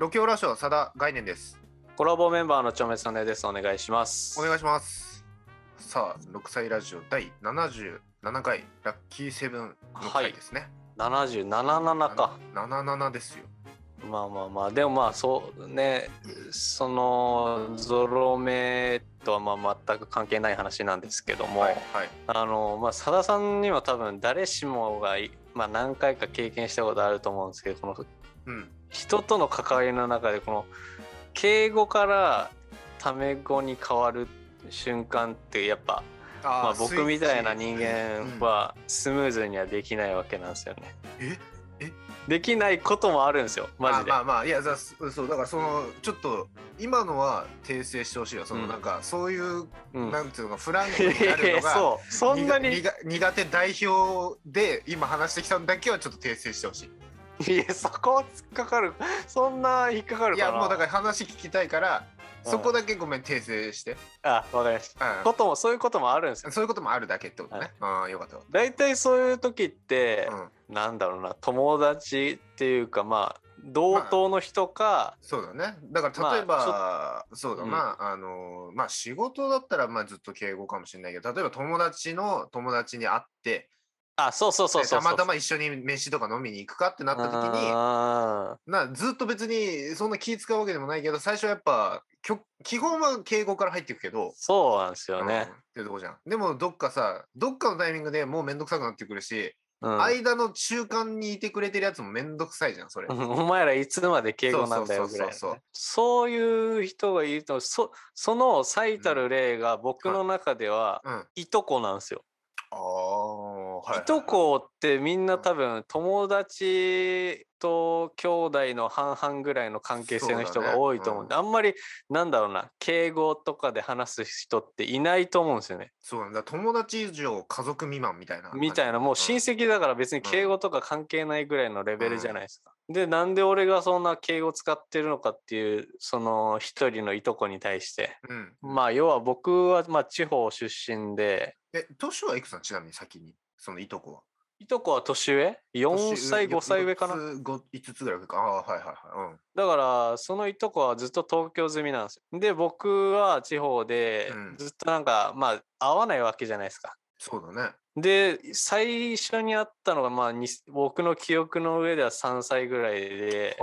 ロケオラショー佐田概念です。コラボメンバーのちょめさねです。お願いします。お願いします。さあ、6歳ラジオ第77回ラッキーセブンの回ですね。77か。77ですよ。まあまあまあ、でもまあそうね、そのゾロ目とはまあ全く関係ない話なんですけども、はいはい。あのまあ佐田さんには多分誰しもがいまあ何回か経験したことあると思うんですけど、このうん。人との関わりの中でこの敬語からタメ語に変わる瞬間ってやっぱあまあ、ー僕みたいな人チ間はスムーズにはできないわけなんですよね。うんえ？できないこともあるんですよ。マジで。まあまあまあいやだそうだからそのちょっと今のは訂正してほしいよそのうん。なんかそういう、うん。なんていうのかフランクいになるのが そう。そんなにい苦苦手代表で今話してきたのだけはちょっと訂正してほしいやそこは突っかかる。そんな引っかかるかな。いやもうだから話聞きたいからうんそこだけごめん訂正して、あわかりました。うん。こともそういうこともあるんですよそういうこともあるだけってことね、はい。ああよかったよかっ大体そういう時ってた、、うん、なんだろうな友達っていうかまあ同等の人か、そうだね。だから例えば、まそうだな、あのまあ仕事だったらまあずっと敬語かもしれないけど例えば友達の友達に会ってあそうそうそうでそう。たまたま一緒に飯とか飲みに行くかってなった時にあなずっと別にそんな気使うわけでもないけど最初はやっぱ基本は敬語から入っていくけどー、そうなんですようん。っね。ていうとこじゃん。でもどっかさどっかのタイミングでもうめんどくさくなってくるし、うん。間の中間にいてくれてるやつもめんどくさいじゃんそれ、う んお前らいつまで敬語なんだよぐらいそういう人がいるとそその最たる例が僕の中ではうん。あいとこなんですよ。あーはいはい。とこってみんな多分友達と兄弟の半々ぐらいの関係性の人が多いと思うんで、そあんまりなんだろうな敬語とかで話す人っていないと思うんですよね。そうなんだ。友達以上家族未満みたいなみたいなもう親戚だから別に敬語とか関係ないぐらいのレベルじゃないですか。でなんで俺がそんな敬語使ってるのかっていうその一人のいとこに対して。うん。まあ要は僕はまあ地方出身で。え年はいくつなん？ちなみに先にそのいとこはいとこは年上 ?4 歳5歳上かな？5つぐらい上かああはいはいはいだからそのいとこはずっと東京済みなんですよ。で僕は地方でうんずっとなんかまあ会わないわけじゃないですか。そうだねで最初に会ったのがまあに僕の記憶の上では3歳ぐらいで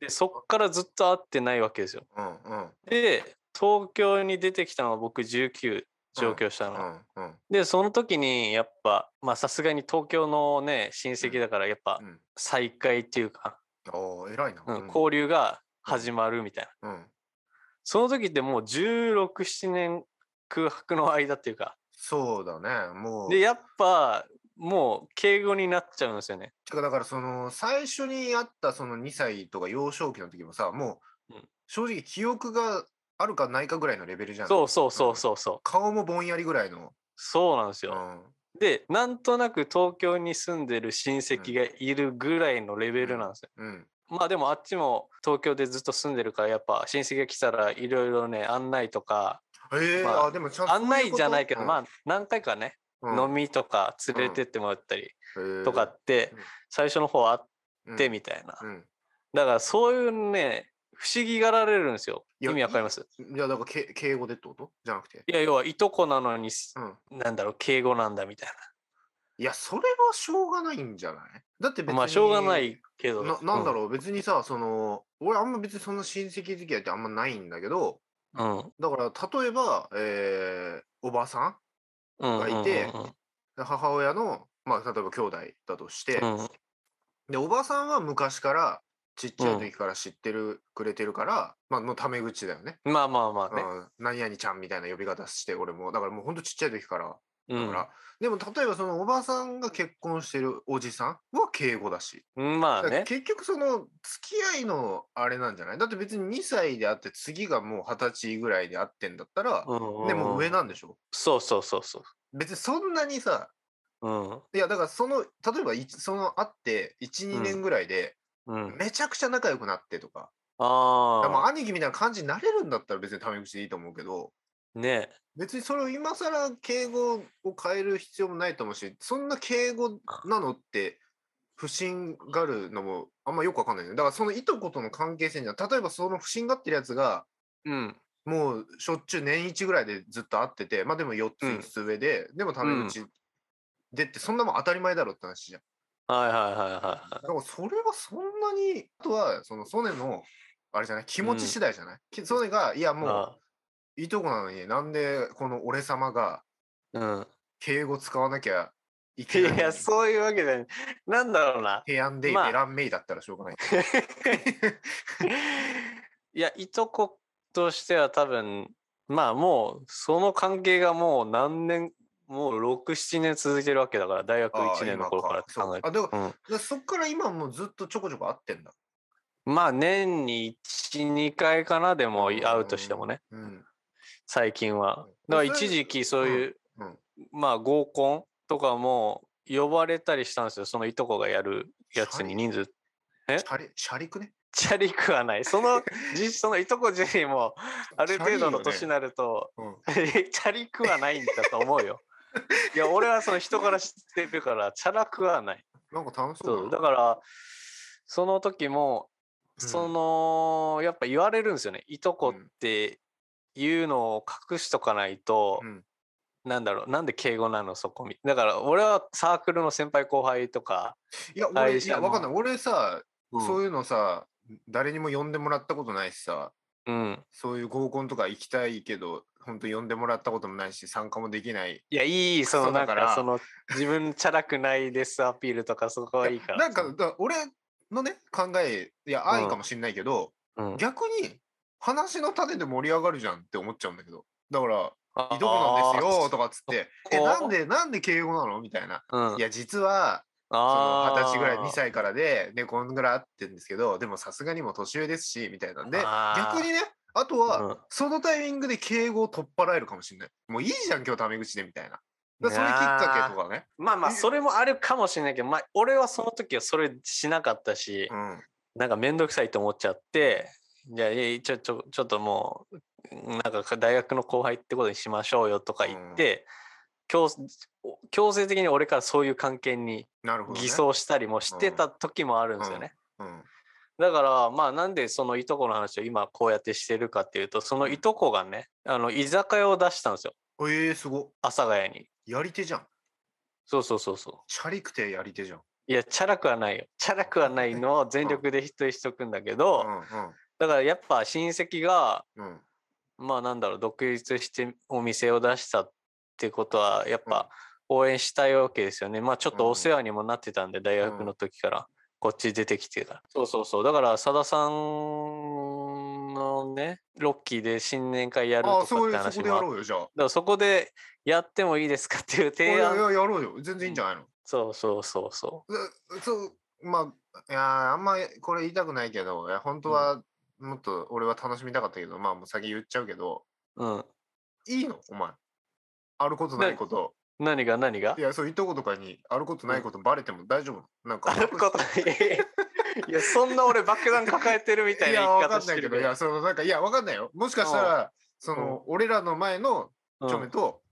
でそっからずっと会ってないわけですよ。うんうんで東京に出てきたのは僕19上京したの。うんうん。でその時にやっぱまあさすがに東京のね親戚だからやっぱうん。再会っていうか、おー偉いな。うん交流が始まるみたいな。うん。その時ってもう1617年空白の間っていうかそうだね。もう。でやっぱもう敬語になっちゃうんですよね。てかだからその最初に会ったその2歳とか幼少期の時もさもううん。正直記憶があるかないかぐらいのレベルじゃん。そうそうそううんそう。そう顔もぼんやりぐらいの。そうなんですよ。うん。でなんとなく東京に住んでる親戚がいるぐらいのレベルなんですよ。うん。まあでもあっちも東京でずっと住んでるからやっぱ親戚が来たらいろいろね案内とかええまああでもちゃんと案内じゃないけど、まあ、あ何回かね、うん。飲みとか連れてってもらったりとかって、うん。最初の方あっうん。てみたいな、うん。だからそういうね不思議がられるんですよ。意味わかります？いやだからけ敬語でってこと？じゃなくて。いや要はいとこなのに、うん。なんだろう敬語なんだみたいいやそれはしょうがないんじゃない？だって別になまあしょうがないけど。ななんだうろう、別にさその俺あんま別にそんな親戚付き合いってあんまないんだけどん、うん。だから例えば、えーおばさんうんがいて母親の、まあ、例えば兄弟だとして、うん。でおばさんは昔からちっちゃい時から知ってる、くれてるから、まあ、のタメ口だよね。うんまあまあまあね、うん、何々ちゃんみたいな呼び方して俺も。だからもうほんとちっちゃい時から。うん。だから、でも例えばそのおばさんが結婚してるおじさんは敬語だし、うんまあだからね結局その付き合いのあれなんじゃない？だって別に2歳であって次がもう二十歳ぐらいで会ってんだったら、でも上なんでしょ？そうそうそうそ別にそんなにさううん。いやだからその例えばいその会って12年ぐらいでうん。めちゃくちゃ仲良くなってとか、ああまあ兄貴みたいな感じになれるんだったら別にタメ口でいいと思うけど。ね。別にそれを今更敬語を変える必要もないと思うしそんな敬語なのって不審がるのもあんまよくわかんないね。だからそのいとことの関係性には、例えばその不審がってるやつが、うん。もうしょっちゅう年一ぐらいでずっと会ってて、まあでも4つうん。5つ上で、でもタメ口でって、そんなもん当たり前だろって話じゃん。はいはいはいはいはい。だからそれはそんなに、あとはそのソネの、あれじゃない、気持ち次第じゃない、きソネが、いやもう、あいとこなのになんでこの俺様がうん。敬語使わなきゃいけないいや、そういうわけで、なんだろうな。提案でまあベランメイだったらしょうがない。いや、いとことしては多分、まあもう、その関係がもう何年、もう6、7年続いてるわけだから、大学ああ1年の頃からって考えて。あ、でも、うんだからそっから今もずっとちょこちょこ会ってんだ。まあ年に1、2回かな、でも会うとしてもね、うん。最近は。うんだから一時期そういう、うんまあ合コンとかも呼ばれたりしたんですよ、そのいとこがやるやつに人数。え？シャリ、シャリクね？チャリくはない。その、じそのいとこ自身も、ある程度の年になると、うん。チャリくはないんだと思うよ。いや、俺はその人から知ってるから、チャラくはない。なんか楽しそそううだから、その時も、うんその、やっぱ言われるんですよね。いとこっていうのを隠しとかないと、うんなんだろう、なんで敬語なの、そこみ。だから、俺はサークルの先輩後輩とか、いや、俺、いや、わかんない。俺さ、うんそういうのさ、誰にも呼んでもらったことないしさ、うん。そういう合コンとか行きたいけど、本当呼んでもらったこともないし、参加もできない。いや、いい、その、だからか、その、自分チャラくないですアピールとか、そこはいいから。なんか、俺のね、考え、いや、愛かもしんないけど、うん、逆に話の種で盛り上がるじゃんって思っちゃうんだけど。だから、いとこなんですよとかっつって、え、こなんで、なんで敬語なの？みたいな。うん、いや、実は、二十歳ぐらい、2歳からで、ね、こんぐらい会ってるんですけど、でもさすがにもう年上ですし、みたいなんで、逆にね、あとは、うんそのタイミングで敬語を取っ払えるかもしれない。もういいじゃん、今日タメ口で、みたいな。だからそれきっかけとかね。まあまあ、えそれもあるかもしれないけど、まあ、俺はその時はそれしなかったし、うん。なんかめんどくさいと思っちゃって、じゃあ、いやちょ、ちょ、ちょっともう、なんか大学の後輩ってことにしましょうよとか言って、強強制的に俺からそういう関係になるほど、ね。偽装したりもしてた時もあるんですよね。うん。だから、まあ、なんでそのいとこの話を今こうやってしてるかっていうと、そのいとこがね、あの、居酒屋を出したんですよ。ええー、すご。阿佐ヶ谷に。やり手じゃん。そうそうそうそう。シャリくてやり手じゃん。いや、チャラくはないよ。チャラくはないのを 全力で人にしとくんだけど、だからやっぱ親戚が、うんうん。うん。まあなんだろう、独立してお店を出したってことは、やっぱ応援したいわけですよね。まあちょっとお世話にもなってたんで、大学の時から。こっち出てきてから。そうそうそう。だから、さださんのね、ロッキーで新年会やるとかってそういう、そ話もあっこでやろうよ、じゃあ。だからそこでやってもいいですかっていう提案。いや、やろうよ。全然いいんじゃないの、そうそうそうそうそう、まあ、いや、あんまこれ言いたくないけど、いや本当はもっと俺は楽しみたかったけど、まあもう先言っちゃうけど、う。うん。いいの？お前。あることないこと。何が何が？いや、そう、いとことかにあることないことバレても大丈夫。なんか。あることない。いや、そんな俺爆弾抱えてるみたいいや、な言いわかんないけど、方してるけど。いや、その、なんか、いや、わかんないよ。もしかしたら、その、俺らの前のうん。チョメと、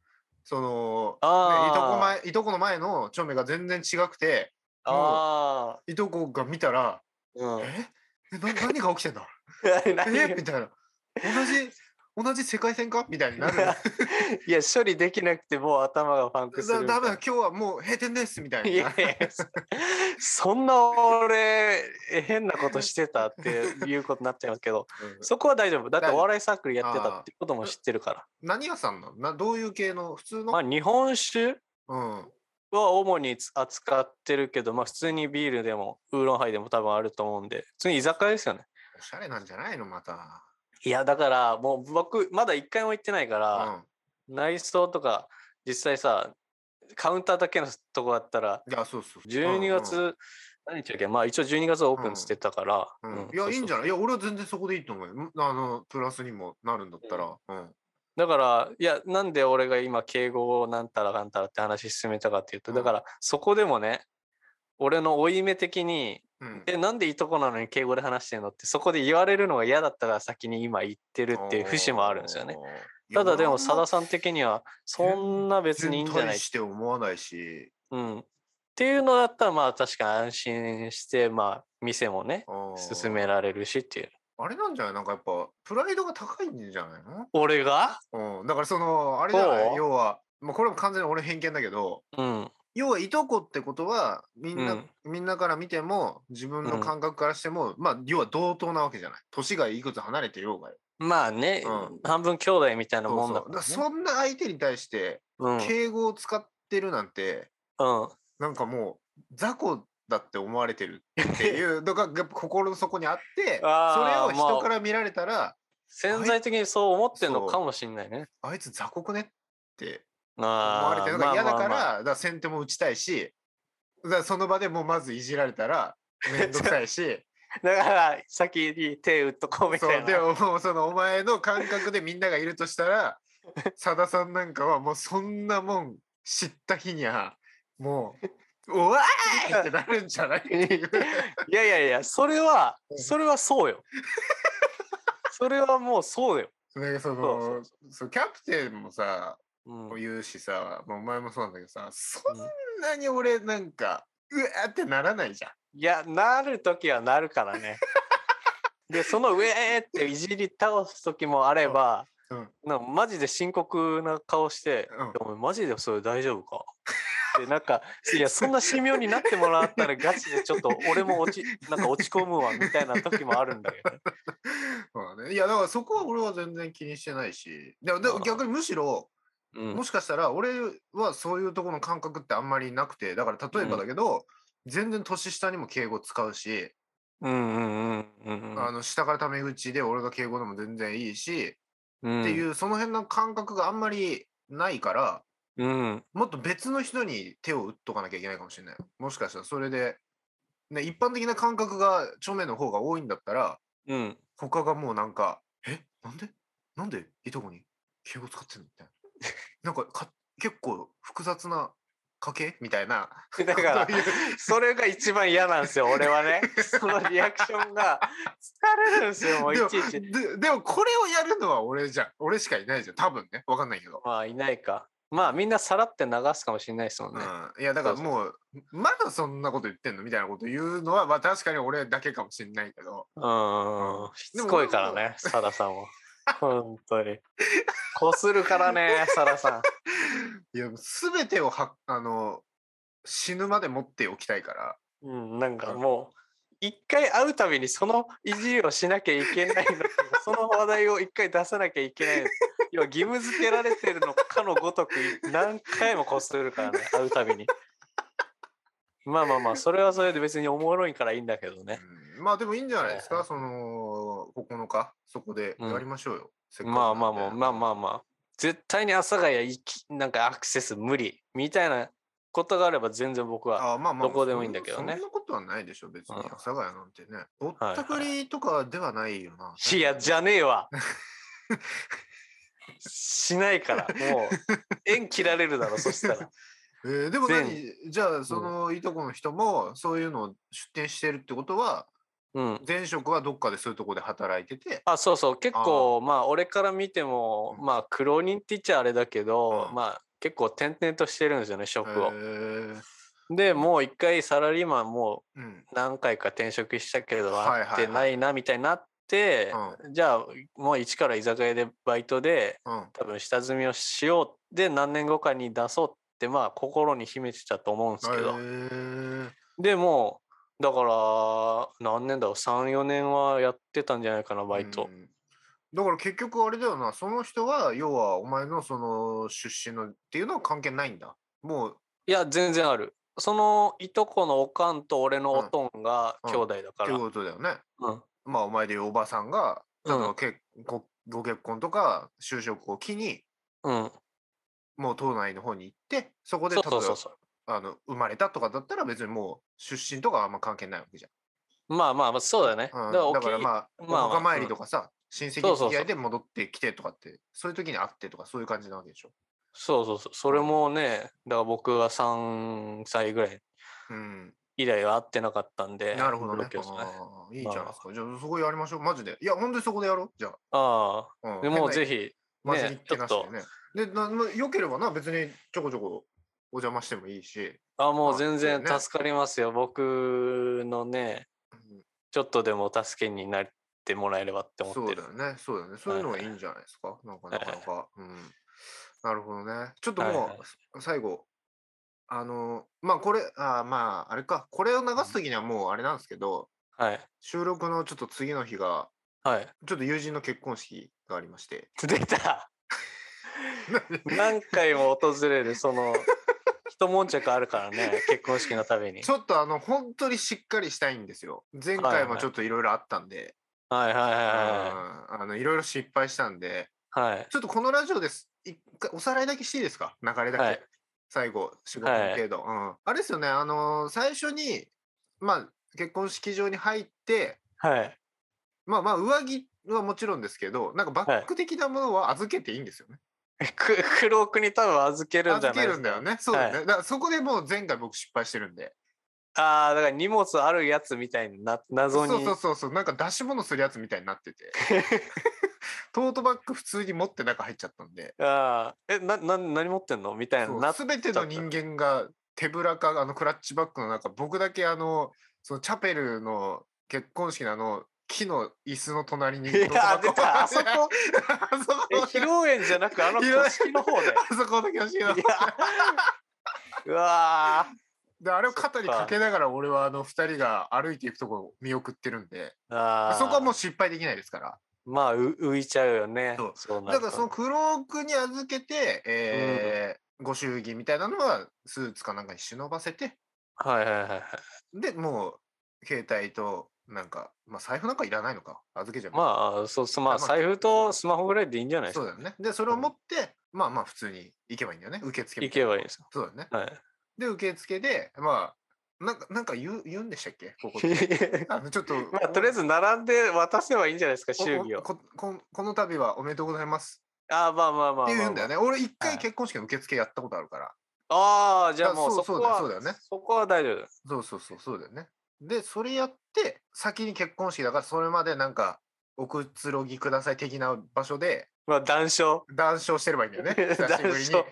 その、ねいとこ前、いとこの前のチョメが全然違くて、あいとこが見たら、あ、うん。え？えな何が起きてんだ？何？え？みたいな。同じ、同じ世界線か？みたいになる。いや、処理できなくてもう頭がパンクする。だダメだ、今日はもう閉店ですみたいな。いやいや、そそんな俺、え変なことしてたっていうことになっちゃいますけど、うんそこは大丈夫。だってお笑いサークルやってたってことも知ってるから。何屋さんなの？などういう系の？普通の、まあ、日本酒うん。は主に扱ってるけど、まあ、普通にビールでも、ウーロンハイでも多分あると思うんで、普通に居酒屋ですよね。おしゃれなんじゃないの？また。いや、だから、もう僕、まだ一回も行ってないかうら、ん。内装とか、実際さ、カウンターだけのとこだったら、いや、そうそう。12月、何日だっけまあ一応12月オープンしてたから。うん。うんうんいや、いいんじゃない？ないいや、俺は全然そこでいいと思うよ。んあの、プラスにもなるんだったら。うん。だから、いや、なんで俺が今、敬語をなんたらかんたらって話進めたかっていうと、うんだから、そこでもね、俺の負い目的に、うん。え、なんでいとこなのに敬語で話してんの？って、そこで言われるのが嫌だったから先に今言ってるっていう節もあるんですよね。ただでも、さだんさん的には、そんな別にいいんじゃない全体して思わないし。うん。っていうのだったらまあ確かに安心してまあ店もね進められるしっていう。あれなんじゃない？なんかやっぱプライドが高いんじゃない俺が？のうん。だからその、あれじゃない？要は、まあこれも完全に俺偏見だけど、うん。要はいとこってことはみんな、うんみんなから見ても自分の感覚からしても、まあ要は同等なわけじゃない年がいくつ離れてようがよまあね、うん半分兄弟みたいなそうもんそうだからだからね。そんな相手に対してうん。敬語を使ってるなんて、うん。なんかもう雑魚だって思われてるっていう のが心の底にあってあーそれをまあ人から見られたら、潜在的にそう思ってんのそうかもしんないね。あいつ雑魚くねって思あわれてるのが嫌だから、だから先手も打ちたいしだからその場でもうまずいじられたらめんどくさいし だから先に手打っとこうみたいな。そうでももうそのお前の感覚でみんながいるとしたら さださんなんかはもうそんなもん知った日にはもう「おわーい!」ってなるんじゃない？いやいやいや、それはう、んそれはそうよ。それはもうそうよ。ね、そそうのそうキャプテンもさうん。言うしさ、まあお前もそうなんだけどさそんなに俺なんかうわーってならないじゃん。いや、なるときはなるからね。で、その上っていじり倒すときもあれば、うん。なマジで深刻な顔して、うん。お前マジでそれ大丈夫か？でなんかいやそんな神妙になってもらったらガチでちょっと俺も落ち なんか落ち込むわみたいな時もあるんだけどね。そうだね、いやだからそこは俺は全然気にしてないし。でもでも逆にむしろうん。もしかしたら俺はそういうところの感覚ってあんまりなくてだから例えばだけど、全然年下にも敬語使うし、うんうんうんうんうん。あの下からタメ口で俺が敬語でも全然いいし、うん。っていうその辺の感覚があんまりないからうん。もっと別の人に手を打っとかなきゃいけないかもしれない。もしかしたらそれで、ね、一般的な感覚が著名の方が多いんだったらうん。他がもうなんか「え？なんで？なんで？いとこに敬語使ってんの?」みたいな。なんかか結構複雑な家系みたいな。だからそれが一番嫌なんですよ 俺はね。そのリアクションが疲れるんですよもういでもちいち。ででもこれをやるのは俺じゃん。俺しかいないじゃん。多分ね。わかんないけど、まあいないか。まあみんなさらって流すかもしれないですもんね、うん、いやだからもうまだそんなこと言ってんの？みたいなこと言うのはまあ確かに俺だけかもしれないけど。うん、しつこいからね、サラさんは。本当に。こするからね、サラさん。いや全てをはあの死ぬまで持っておきたいからうん、なんかもう、一回会うたびにそのいじりをしなきゃいけないの。その話題を一回出さなきゃいけないの。要は義務付けられてるのかのごとく何回もこするからね、会うたびに。まあまあまあ、それはそれで別におもろいからいいんだけどね。うんまあでもいいんじゃないですか、はいその9日そこでやりましょうよ、せっかくまあまあまあまあまあまあ。絶対に阿佐ヶ谷行きなんかアクセス無理。みたいなことがあれば全然僕はあまあまあどこでもいいんだけどね。そんなことはないでしょ別に。うん。阿佐ヶ谷なんてね。ぼっはい。たくりとかではないよな、いやじゃねえわ。しないからもう。縁切られるだろそしたら。えーでも全何じゃあそのいとこの人もそういうのを出店してるってことはうん。前職はどっかでそういうとこで働いてて。あそうそう。結構まあ俺から見てもうん。まあ苦労人って言っちゃあれだけど、うん。まあ結構転々としてるんですよね職を。でもう一回サラリーマンもううん。何回か転職したけれど会ってないなみたいになって、じゃあもう一から居酒屋でバイトでうん。多分下積みをしようで何年後かに出そうってまあ心に秘めてたと思うんですけど、でもだから何年だろう34年はやってたんじゃないかなバイト。う、ん。だから結局あれだよなその人は要はお前のその出身のっていうのは関係ないんだ。もう。いや全然ある。そのいとこのおかんと俺のおとんがうん。兄弟だから、っていうことだよね。うん。まあお前でいうおばさんが例えうん。ば結ごご結婚とか就職を機にうん、もう島内の方に行ってそこでそ例えばうそうそうそうあの生まれたとかだったら別にもう出身とかはあんま関係ないわけじまあまあまあそうだね、ゃん、うん。だからだから沖まあおまあまあ墓参りとかさ親戚付き合いで戻ってきてとかってそういう時に会ってとかそういう感じなわけでしょ？そうそうそう。それもねだから僕が3歳ぐらいうん。以来は会ってなかったんでなるほどね。同級生ね。あーいいじゃないですか。じゃあそこやりましょう。マジで。いや本当にそこでやろう。じゃあ。あ、うん。あでもうぜひひマジにね気なしでね。でななよければな別にちょこちょこお邪魔してもいいし、あ、もまあう全然助かりますよ。僕のね、うんちょっとでも助けになってもらえればって思ってるそうだ。よね、そうだよね。そういうのがいいんじゃないですか？なんかなかなか。うん。なるほどね。ちょっともはいはう、最後、あの、まあこれ、あまああれか、これを流すときにはもうあれなんですけど、はい。収録のちょっと次の日が、はい。ちょっと友人の結婚式がありまして。出た 何回も訪れる、その、一悶着あるからね、結婚式のために。ちょっとあの、本当にしっかりしたいんですよ。前はいはい回もちょっといろいろあったんで、はいはいはいうんあのいろいろ失敗したんで、はい。はい。ちょっとこのラジオです。一回おさらいだけしていいですか？流れだけ。はい最後、仕事の程度、うん。あれですよね、あのー最初に、まあ、結婚式場に入って、はい。まあまあ、上着はもちろんですけど、なんかバッグ的なものは預けていいんですよね。く黒奥に多分預けるんじゃ預けないですか。るんだよね。そうだよね。はだからそこでもう前回僕失敗してるんで。ああ、だから荷物あるやつみたいにな、謎に。そうそうそうそう、なんか出し物するやつみたいになってて。トートバッグ普通に持って中入っちゃったんで。ああ、え、な、な、何持ってんの？みたいな。なすべての人間が手ぶらかあのクラッチバッグの中僕だけあのそのチャペルの結婚式のあの木の椅子の隣にいや、出た。あそこ、あそこ。え、披露宴じゃなく、あの挙式の方で？あそこの挙式のいや。うわであれを肩にかけながら俺はあの二人が歩いていくところを見送ってるんで。ーあー。そこはもう失敗できないですから。まあ、う浮いちゃうよね。そう。だからその黒奥に預けて、えーご祝儀みたいなのはスーツかなんかに忍ばせて。はいはいはいはい。でもう携帯となんか、まあ、財布なんかいらないのか預けちゃうまあ、そうそう、まあ、まあ財布とスマホぐらいでいいんじゃないですか。そうだよね。でそれを持って、まあまあ普通に行けばいいんだよね。受付み行けばいいですよ。そうだよね。はい。で受付でまあなんかなんか言う言うんでしたっけ？ここで。あのちょっとまあ、とりあえず並んで渡せばいいんじゃないですか、お祝儀を。おこここの度はおめでとうございます。ああ、まあまあまあまあ、って言うんだよね。俺一はい。回結婚式の受付やったことあるから。ああ、じゃあもうそこは、そうだよね。そこは大丈夫。そうそうそうそうだよねでそれやって先に結婚式だからそれまでなんかおくつろぎください的な場所でまあ、談笑。談笑してればいいんだよね 久し談ぶりに笑。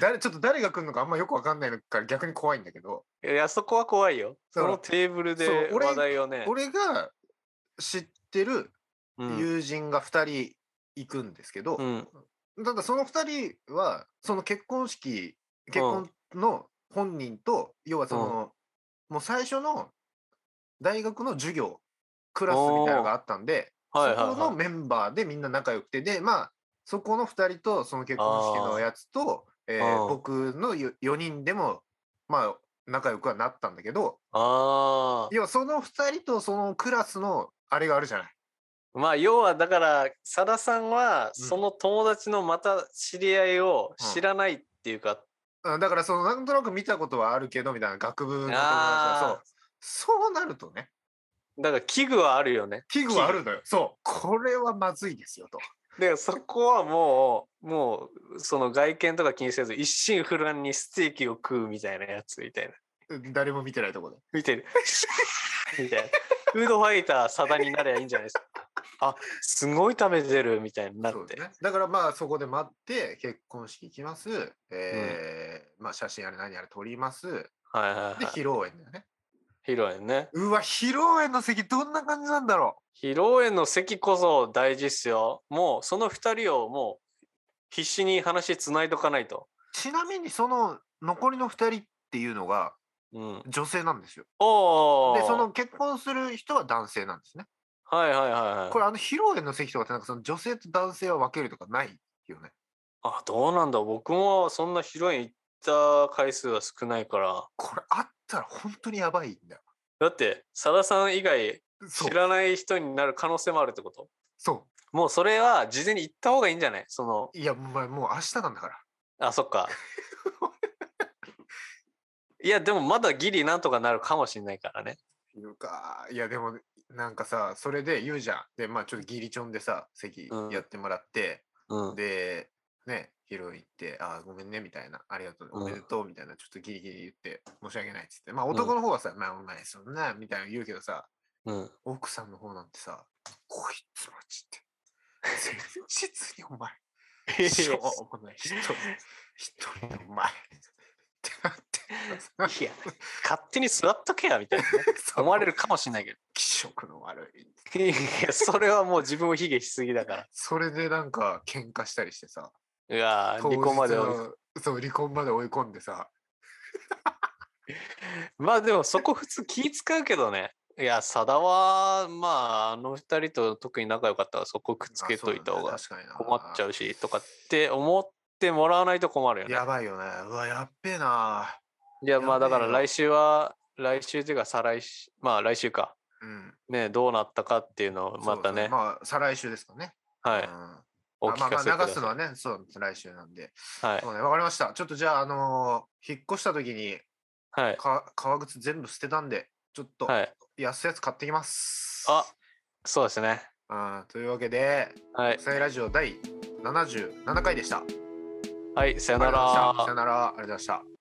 誰ちょっと誰が来るのかあんまよくわかんないのから逆に怖いんだけどいや、そこは怖いよ。そのテーブルで話題をね。俺が知ってるうん友人が2人行くんですけど、うん。ただその2人はその結婚式結婚の本人と、要はその、もう最初の大学の授業クラスみたいなのがあったんで、はいはいそこのはい。メンバーでみんな仲良くてでまあそこの2人とその結婚式のやつと、えー僕の4人でもまあ仲良くはなったんだけどあ要はその2人とそのクラスのあれがあるじゃない。あ。まあ、要はだから、さださんは、うん。その友達のまた知り合いをうん。知らないっていうか、うんだからそのなんとなく見たことはあるけどみたいな学部の友達は。あそうそうなるとねだから器具はあるよね。器具はあるのよそうこれはまずいですよとだからそこはもう、もう、その外見とか気にせず、一心不乱にステーキを食うみたいなやつみたいな。誰も見てないところで見てる。みたいな。フードファイターサダになればいいんじゃないですか。あ、すごい食べてるみたいになって。ね、だからまあそこで待って結婚式行きます、えーまあ写真あれ何あれ撮りますはいはいはい。で披露宴だよね披露宴ね。うわ披露宴の席どんな感じなんだろ披露宴の席こそ大事っすよ。もうその二人をもう必死に話つないとかないと。うちなみにその残りの2人っていうのがうん。女性なんですよ。でその結婚する人は男性なんですねはいはいはいはい。これあの披露宴の席とかってなんかその女性と男性は分けるとかないよねあ、どうなんだ。僕もそんな披露宴行った回数は少ないから。これあったら本当にやばいんだよ。だって、さださん以外そう。知らない人になる可能性もあるってこと？そもうそれは事前に言った方がいいんじゃない？その、ういやもうもう明日なんだから。あ、そっか。いや、でもまだギリなんとかなるかもしれないからね。いうかいやでもなんかさそれで言うじゃん。でまあちょっとギリチョンでさ席うん。やってもらって、うん。でね披露行って「あーごめんね」みたいな「ありがとううんおめでとう」みたいなちょっとギリギリ言って申し訳ないっつってまあ男の方はさ「まあお前そんな」みたいなの言うけどさうん。奥さんの方なんてさ「こいつマジで前日にお前しょうもない一人一人のお前 なって いや、勝手に座っとけやみたいなね、思われるかもしれないけど。気色の悪い。いや、それはもう自分を卑下しすぎだから。それでなんか喧嘩したりしてさ。うわー離婚までそう、離婚まで追い込んでさ。まあでもそこ普通気使うけどね。いや、佐田は、まあ、あの二人と特に仲良かったらそこくっつけといた方が困っちゃうし、とかって思ってもらわないと困るよね。やばいよね。うわ、やっべえな。いや、まあだから来週は、来週っていうか再来週、まあ来週か。うん。ね、どうなったかっていうのをまたね、まあ、再来週ですかね。はい、うんお聞あまあまあかせください。流すのはね、そう、来週なんで。はいそ。うね、わかりました。ちょっとじゃあ、あのー引っ越した時にはい。か革靴全部捨てたんで、ちょっとはい。安いやつ買ってきます。あそうですね。うん、というわけで、はい。国際ラジオ第77回でした。はい。さよなありがとうございましたさよら。なら。ありがとうございました。